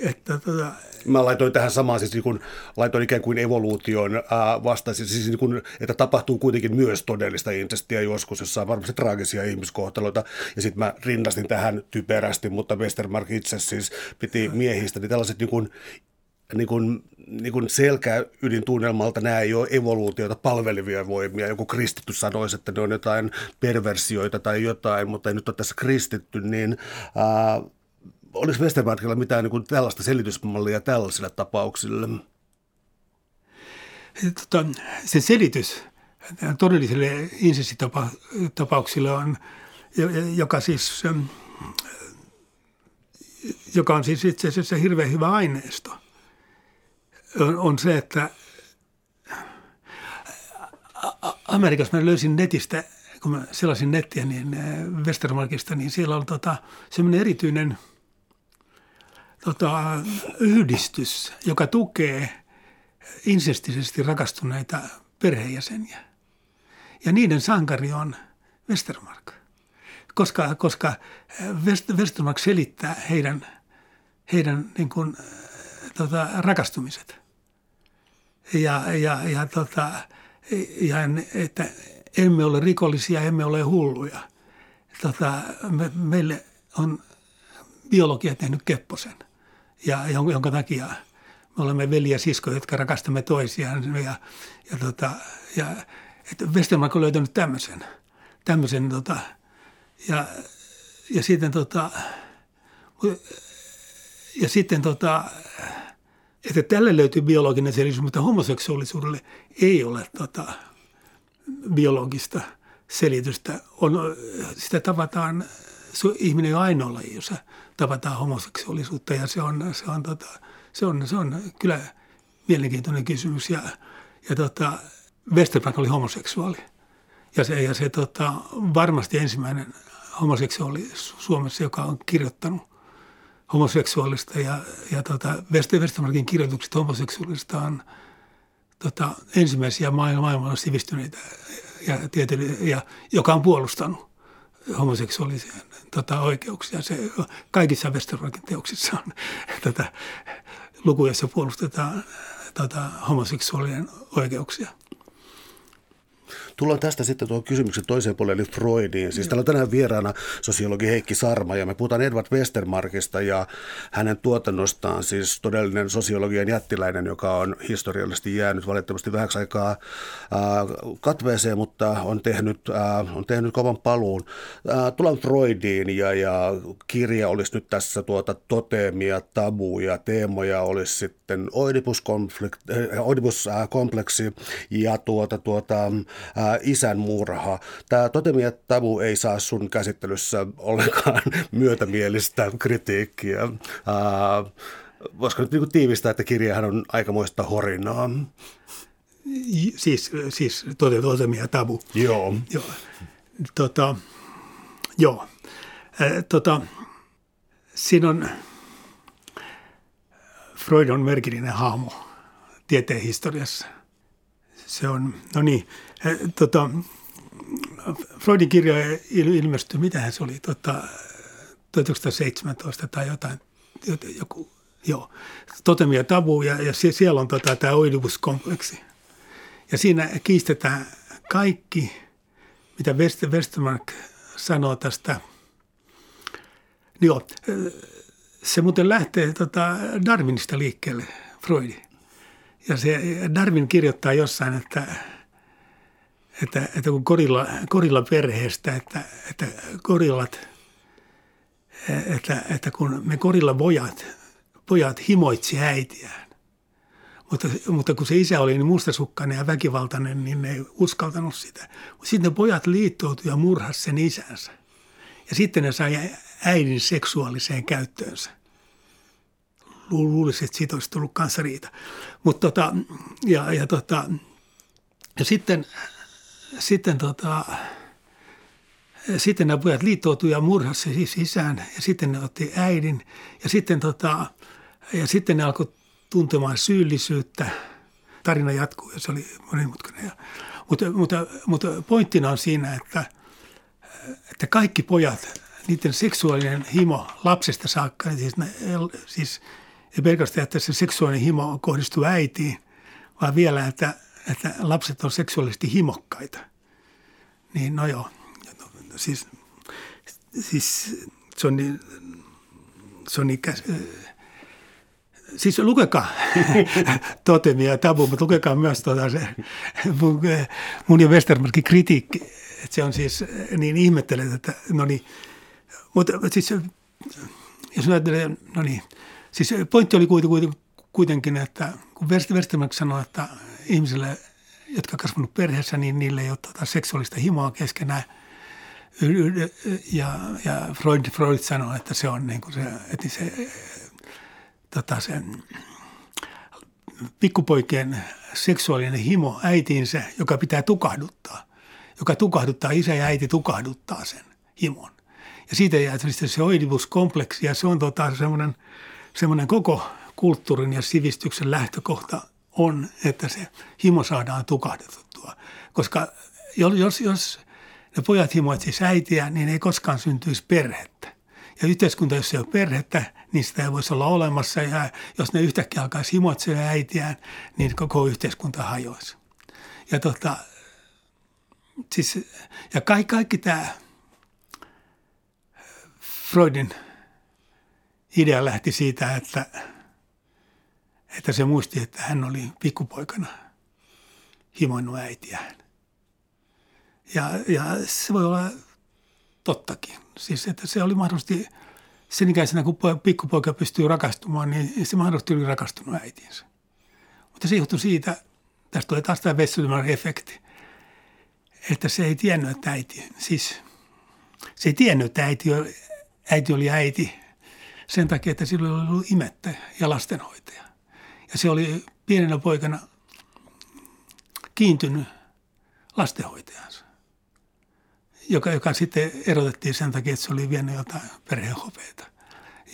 S3: että... Tota...
S2: Mä laitoin tähän samaan, siis niin kun, laitoin ikään kuin evoluution äh, vastaisin, siis niin kun, että tapahtuu kuitenkin myös todellista incestia joskus, jossa on varmasti traagisia ihmiskohtaloita, ja sitten mä rinnastin tähän typerästi, mutta Westermark itse siis piti miehistä, niin tällaiset niin kun, niin kuin, niin kuin selkäydintunnelmalta nämä ei ole evoluutiota palvelivia voimia. Joku kristitty sanoisi, että ne on jotain perversioita tai jotain, mutta ei nyt ole tässä kristitty, niin ää, oliko Westermarkilla mitään niin kuin tällaista selitysmallia tällaisille tapauksille?
S3: Tota, se selitys todellisille insestitapauksille on, joka siis joka on siis itse asiassa hirveän hyvä aineisto, on, on se, että Amerikassa mä löysin netistä, kun mä selasin nettiä, niin Westermarkista, niin siellä on tota, semmoinen erityinen – tota, yhdistys, joka tukee insestisesti rakastuneita perheenjäseniä. Ja niiden sankari on Westermark, koska, koska West, Westermark selittää heidän, heidän niin kuin, tota, rakastumiset. Ja, ja, ja, tota, ja että emme ole rikollisia, emme ole hulluja. Tota, me, meille on biologia tehnyt kepposen – ja jonka takia me olemme veli ja sisko, jotka rakastamme toisiaan. Ja, ja, tota, ja että Westermark on löytänyt tämmöisen. tämmöisen tota, ja, ja sitten, tota, ja sitten tota, että tälle löytyy biologinen selitys, mutta homoseksuaalisuudelle ei ole tota, biologista selitystä. On, sitä tavataan, ihminen on ainoa laji, jossa tavataan homoseksuaalisuutta ja se on, se on, tota, se on, se on kyllä mielenkiintoinen kysymys. Ja, ja tota, Westerbank oli homoseksuaali ja se, ja se tota, varmasti ensimmäinen homoseksuaali Suomessa, joka on kirjoittanut homoseksuaalista ja, ja tota, Westermarkin kirjoitukset homoseksuaalista on tota, ensimmäisiä maailman sivistyneitä ja, ja joka on puolustanut homoseksuaalisia tota, oikeuksia. Se, kaikissa Westermarkin teoksissa on *laughs* tätä lukuja, jossa puolustetaan tota, homoseksuaalien oikeuksia.
S2: Tullaan tästä sitten tuohon kysymyksen toiseen puolelle, eli Freudiin. Siis täällä on tänään vieraana sosiologi Heikki Sarma, ja me puhutaan Edward Westermarkista ja hänen tuotannostaan, siis todellinen sosiologian jättiläinen, joka on historiallisesti jäänyt valitettavasti vähäksi aikaa äh, katveeseen, mutta on tehnyt, äh, on tehnyt kovan paluun. Äh, tullaan Freudiin, ja, ja kirja olisi nyt tässä tuota toteemia, tabuja, teemoja olisi sitten Oedipus-kompleksi ja tuota, tuota, ää, isän murha. Tämä totemi ja tabu ei saa sun käsittelyssä ollenkaan *laughs* myötämielistä kritiikkiä. Ää, voisiko nyt niin tiivistää, että kirjahan on aikamoista horinaa?
S3: Siis, siis totemi ja tabu.
S2: Joo.
S3: Joo. Tota, joo. Tota, siinä on, Freud on merkillinen hahmo tieteen historiassa. Se on, no niin, ä, tota, Freudin kirja ilmestyi, mitähän se oli, tota, 1917 tai jotain, joku, joo, totemi ja tabu, ja, ja siellä on tota, tämä Oedipus-kompleksi. Ja siinä kiistetään kaikki, mitä Westermark sanoo tästä. Joo, se muuten lähtee tota Darwinista liikkeelle, Freudi. Ja se Darwin kirjoittaa jossain, että, että, että kun korilla, korilla perheestä, että, että korillat, että, että kun me korilla pojat, pojat himoitsi äitiään, mutta, mutta kun se isä oli niin mustasukkainen ja väkivaltainen, niin ne ei uskaltanut sitä. Sitten ne pojat liittoutuivat ja murhas sen isänsä. Ja sitten ne sai äidin seksuaaliseen käyttöönsä. Luulisin, että siitä olisi tullut kanssa riita. Mutta tota, ja, ja, tota, ja sitten, sitten, tota, sitten nämä pojat liittoutuivat ja murhasi siis isän ja sitten ne otti äidin ja sitten, tota, ja sitten ne alkoi tuntemaan syyllisyyttä. Tarina jatkuu ja se oli monimutkainen. Mutta, mutta, mutta pointtina on siinä, että, että kaikki pojat, niiden seksuaalinen himo lapsesta saakka, siis, siis ei pelkästään, että se seksuaalinen himo kohdistuu äitiin, vaan vielä, että, että lapset on seksuaalisesti himokkaita. Niin no joo, siis, siis se on niin, se on niin Siis lukekaa *laughs* totemia ja tabu, mutta lukekaa myös tuota se mun, mun ja Westermarkin kritiikki. Että se on siis niin ihmettelen, että no niin. Mutta siis jos ajattelee, no niin. Siis pointti oli kuitenkin, että kun Westermark sanoi, että ihmisille, jotka kasvanut perheessä, niin niille ei ole tuota seksuaalista himoa keskenään. Ja, ja Freud, Freud sanoi, että se on niin kuin se, että se tota, sen pikkupoikien seksuaalinen himo äitiinsä, joka pitää tukahduttaa. Joka tukahduttaa, isä ja äiti tukahduttaa sen himon. Ja siitä jää se oidivuskompleksi ja se on tota, semmoinen, semmoinen koko kulttuurin ja sivistyksen lähtökohta on, että se himo saadaan tukahdutettua. Koska jos, jos ne pojat himoit siis äitiä, niin ei koskaan syntyisi perhettä. Ja yhteiskunta, jos ei ole perhettä, niin sitä ei voisi olla olemassa. Ja jos ne yhtäkkiä alkaisi himoitsea äitiään, niin koko yhteiskunta hajoisi. Ja, tota, siis, ja kaikki, kaikki tämä Freudin idea lähti siitä, että, että se muisti, että hän oli pikkupoikana himoinut äitiään. Ja, ja se voi olla tottakin. Siis että se oli mahdollisesti sen ikäisenä, kun pikkupoika pystyy rakastumaan, niin se mahdollisesti oli rakastunut äitiinsä. Mutta se johtui siitä, tästä tulee taas tämä Wesselman-efekti, että se ei tiennyt, että äiti, siis se ei tiennyt, että äiti, äiti oli äiti sen takia, että sillä oli ollut imettä ja lastenhoitaja. Ja se oli pienenä poikana kiintynyt lastenhoitajansa joka, joka sitten erotettiin sen takia, että se oli vienyt jotain perhehopeita.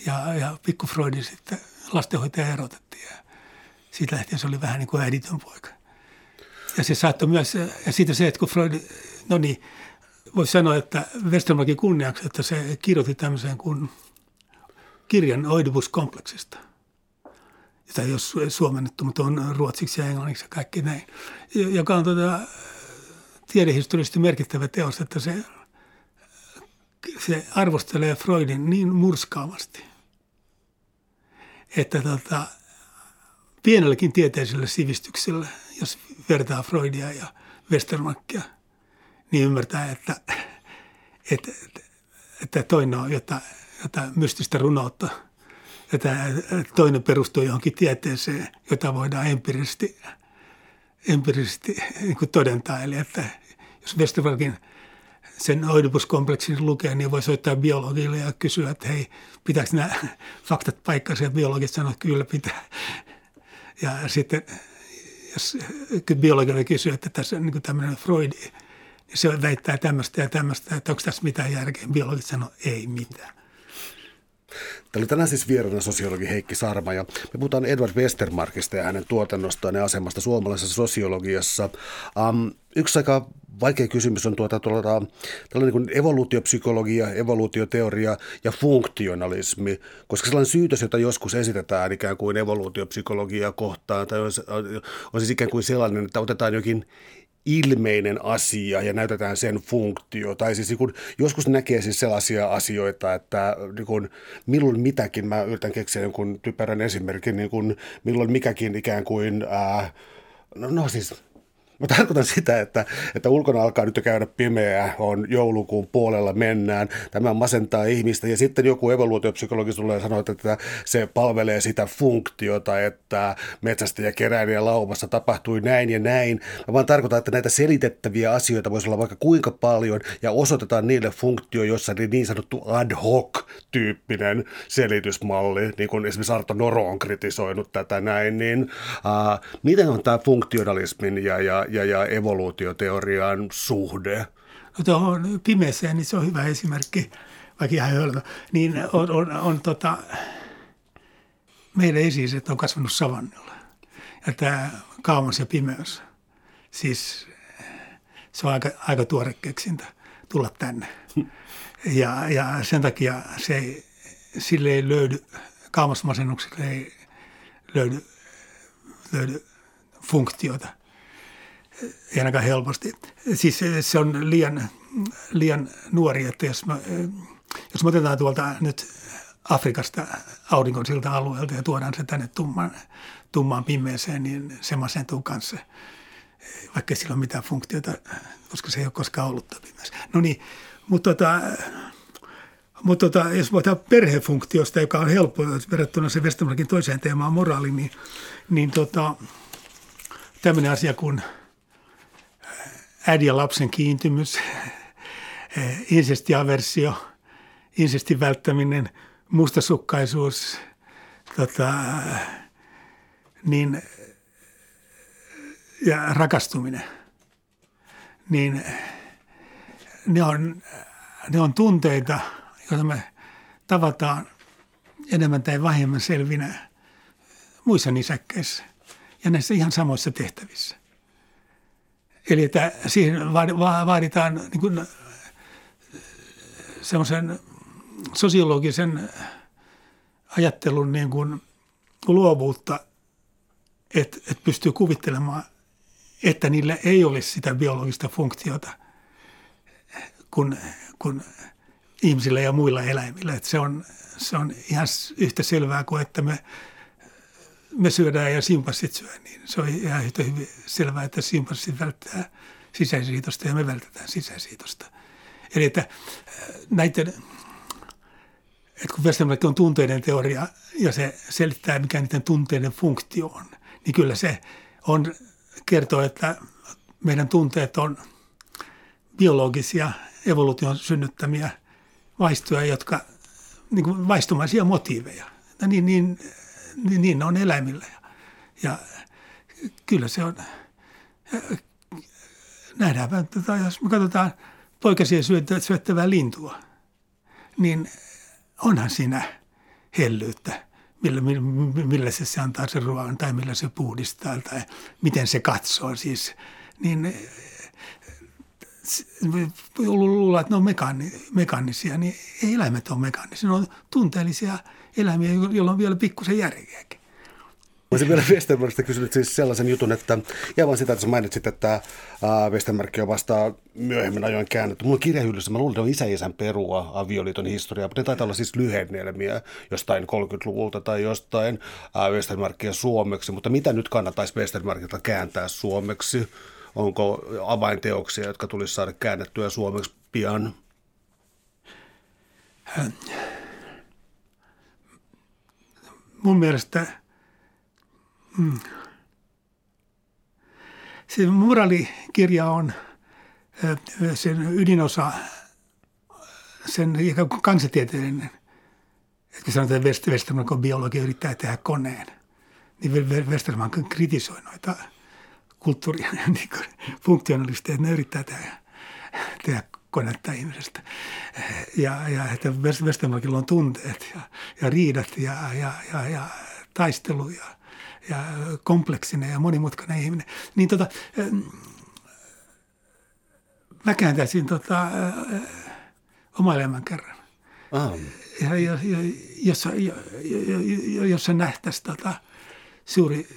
S3: Ja, ja pikku Freudin sitten lastenhoitaja erotettiin ja siitä lähtien se oli vähän niin kuin äiditön poika. Ja se saattoi myös, ja siitä se, että kun Freud, no niin, voisi sanoa, että Westermarkin kunniaksi, että se kirjoitti tämmöisen kuin kirjan Oedipus-kompleksista jota ei ole suomennettu, mutta on ruotsiksi ja englanniksi ja kaikki näin, joka on tuota, tiedehistoriallisesti merkittävä teos, että se, se arvostelee Freudin niin murskaavasti, että tota, pienelläkin tieteellisellä sivistyksellä, jos vertaa Freudia ja Westermarkia, niin ymmärtää, että, että, että toinen on jotain, jotain mystistä runoutta, että toinen perustuu johonkin tieteeseen, jota voidaan empiirisesti, empiirisesti niin todentaa. Eli että jos Westerbergin sen Oedipus-kompleksin lukee, niin voi soittaa biologille ja kysyä, että hei, pitääkö nämä faktat paikkansa? Ja biologit sanoo, että kyllä pitää. Ja sitten jos biologille kysyy, että tässä on niin tämmöinen Freud, niin se väittää tämmöistä ja tämmöistä, että onko tässä mitään järkeä. Biologit sanoo, ei mitään.
S2: Täällä oli tänään siis vieraana sosiologi Heikki Sarma ja me puhutaan Edward Westermarkista ja hänen tuotannostaan ja asemasta suomalaisessa sosiologiassa. Um, yksi aika vaikea kysymys on tuota, tuota, tällainen kuin evoluutiopsykologia, evoluutioteoria ja funktionalismi, koska sellainen syytös, jota joskus esitetään ikään kuin evoluutiopsykologia kohtaan, tai on, on siis ikään kuin sellainen, että otetaan jokin ilmeinen asia ja näytetään sen funktio. Tai siis niin joskus näkee siis sellaisia asioita, että niin kuin, milloin mitäkin, mä yritän keksiä jonkun typerän esimerkin, niin kuin, milloin mikäkin ikään kuin, ää, no, no siis Mä tarkoitan sitä, että, että ulkona alkaa nyt käydä pimeää, on joulukuun puolella mennään, tämä masentaa ihmistä ja sitten joku evoluutiopsykologi tulee sanoa, että se palvelee sitä funktiota, että metsästä ja keräilijä laumassa tapahtui näin ja näin. Mä vaan tarkoitan, että näitä selitettäviä asioita voisi olla vaikka kuinka paljon ja osoitetaan niille funktio, jossa niin sanottu ad hoc-tyyppinen selitysmalli, niin kuin esimerkiksi Arto Noro on kritisoinut tätä näin, niin uh, miten on tämä funktionalismin ja, ja ja, ja evoluutioteorian suhde?
S3: No tuohon pimeeseen, niin se on hyvä esimerkki, vaikka ihan hölmö. Niin on, on, on tota, meidän esiiset on kasvanut savannilla. Ja tämä kaumas ja pimeys, siis se on aika, aika tuore keksintä tulla tänne. Ja, ja sen takia se ei, sille ei löydy, kaamasmasennukselle ei löydy, löydy funktiota ei ainakaan helposti. Siis se on liian, liian nuori, että jos me, jos me otetaan tuolta nyt Afrikasta auringon siltä alueelta ja tuodaan se tänne tummaan, tummaan pimeeseen, niin se masentuu kanssa, vaikka sillä ole mitään funktiota, koska se ei ole koskaan ollut pimeässä. No niin, mutta tota, mutta tota, jos puhutaan perhefunktiosta, joka on helppo verrattuna se Westermarkin toiseen teemaan moraali, niin, niin tota, tämmöinen asia kuin – äidin ja lapsen kiintymys, eh, insestiaversio, insestin välttäminen, mustasukkaisuus, tota, niin, ja rakastuminen, niin ne on, ne on tunteita, joita me tavataan enemmän tai vähemmän selvinä muissa nisäkkeissä ja näissä ihan samoissa tehtävissä. Eli että siihen vaaditaan niin kuin semmoisen sosiologisen ajattelun niin kuin luovuutta, että, että pystyy kuvittelemaan, että niillä ei olisi sitä biologista funktiota kuin, kuin ihmisillä ja muilla eläimillä. Että se, on, se on ihan yhtä selvää kuin, että me me syödään ja simpanssit syö, niin se on ihan yhtä hyvin selvää, että simpanssit välttää sisäisiitosta ja me vältetään sisäisiitosta. Eli että äh, näiden, että kun Westermark on tunteiden teoria ja se selittää, mikä niiden tunteiden funktio on, niin kyllä se on, kertoo, että meidän tunteet on biologisia, evoluution synnyttämiä vaistoja, jotka, niin kuin vaistomaisia motiiveja. Niin, niin niin, niin on eläimillä. Ja, kyllä se on, nähdään, että jos me katsotaan poikasia syöttävää lintua, niin onhan siinä hellyyttä, millä, millä se, se antaa sen ruoan tai millä se puhdistaa tai miten se katsoo siis. Niin luulla, että ne on mekaani, mekaanisia, niin ei eläimet ole mekaanisia. Ne on tunteellisia eläimiä, joilla on vielä pikkusen järkeäkin.
S2: Mä olisin vielä Westermarkista kysynyt siis sellaisen jutun, että ja vaan sitä, että sä mainitsit, että Westermark on vasta myöhemmin ajoin käännetty. Mulla on kirjahyllyssä, mä luulen, että on isä isän perua avioliiton historiaa, mutta ne taitaa olla siis lyhennelmiä jostain 30-luvulta tai jostain Westermarkia suomeksi. Mutta mitä nyt kannattaisi Westermarkilta kääntää suomeksi? Onko avainteoksia, jotka tulisi saada käännettyä suomeksi pian?
S3: Mun mielestä mm, se moraalikirja on sen ydinosa, sen kansatieteellinen, että sanotaan, että Westerman, kun biologi yrittää tehdä koneen, niin Westerman kritisoi noita kulttuuri- *laughs* niin funktionalisteja, että ne yrittää tehdä, tehdä konetta ihmisestä. Ja, ja että Westermarkilla on tunteet ja, ja riidat ja, ja, ja, ja taistelu ja, ja kompleksinen ja monimutkainen ihminen. Niin tota, mä kääntäisin tota, oma elämän kerran. Ja, ja, ja, jossa, jossa nähtäisiin tota, suuri,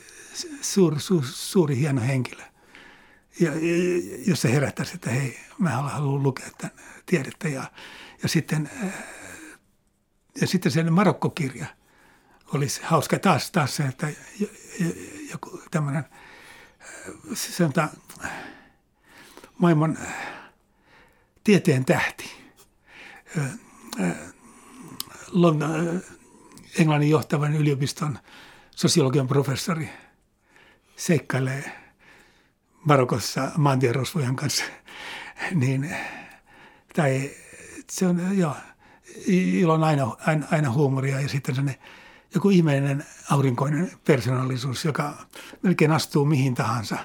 S3: suuri, suuri, suuri hieno henkilö. Ja, jos se herättäisi, että hei, mä haluan lukea tämän tiedettä. Ja, ja, sitten, ja sitten sen Marokko-kirja olisi hauska taas, taas se, että joku tämmöinen sanotaan, maailman tieteen tähti, Englannin johtavan yliopiston sosiologian professori seikkailee Marokossa maantierosvojen kanssa, *laughs* niin, tai se on, joo, ilo on aina, aina, aina huumoria ja sitten se joku ihmeinen aurinkoinen persoonallisuus, joka melkein astuu mihin tahansa,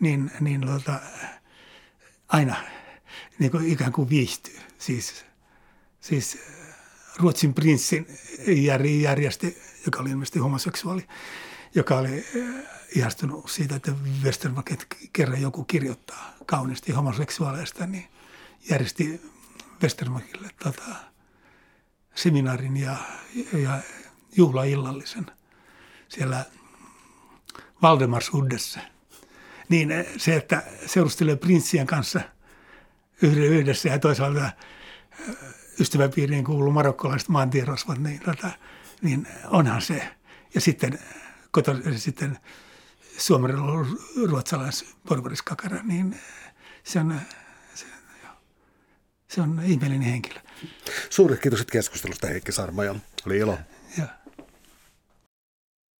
S3: niin, niin tota, aina niin kuin ikään kuin viihtyy. Siis, siis Ruotsin prinssin järjesti, joka oli ilmeisesti homoseksuaali, joka oli ihastunut siitä, että Westermarket kerran joku kirjoittaa kauniisti homoseksuaaleista, niin järjesti Westermarkille tota, seminaarin ja, ja juhlaillallisen siellä Valdemarshuddessa. Niin eh, se, että seurustelee prinssien kanssa yhdessä ja toisaalta eh, ystäväpiiriin kuuluu marokkolaiset maantierosvat, niin, tota, niin onhan se. Ja sitten, koto, sitten suomen ruotsalais porvariskakara, niin se on, se, se on ihmeellinen henkilö.
S2: Suuret kiitokset keskustelusta Heikki Sarma ja oli ilo. Ja.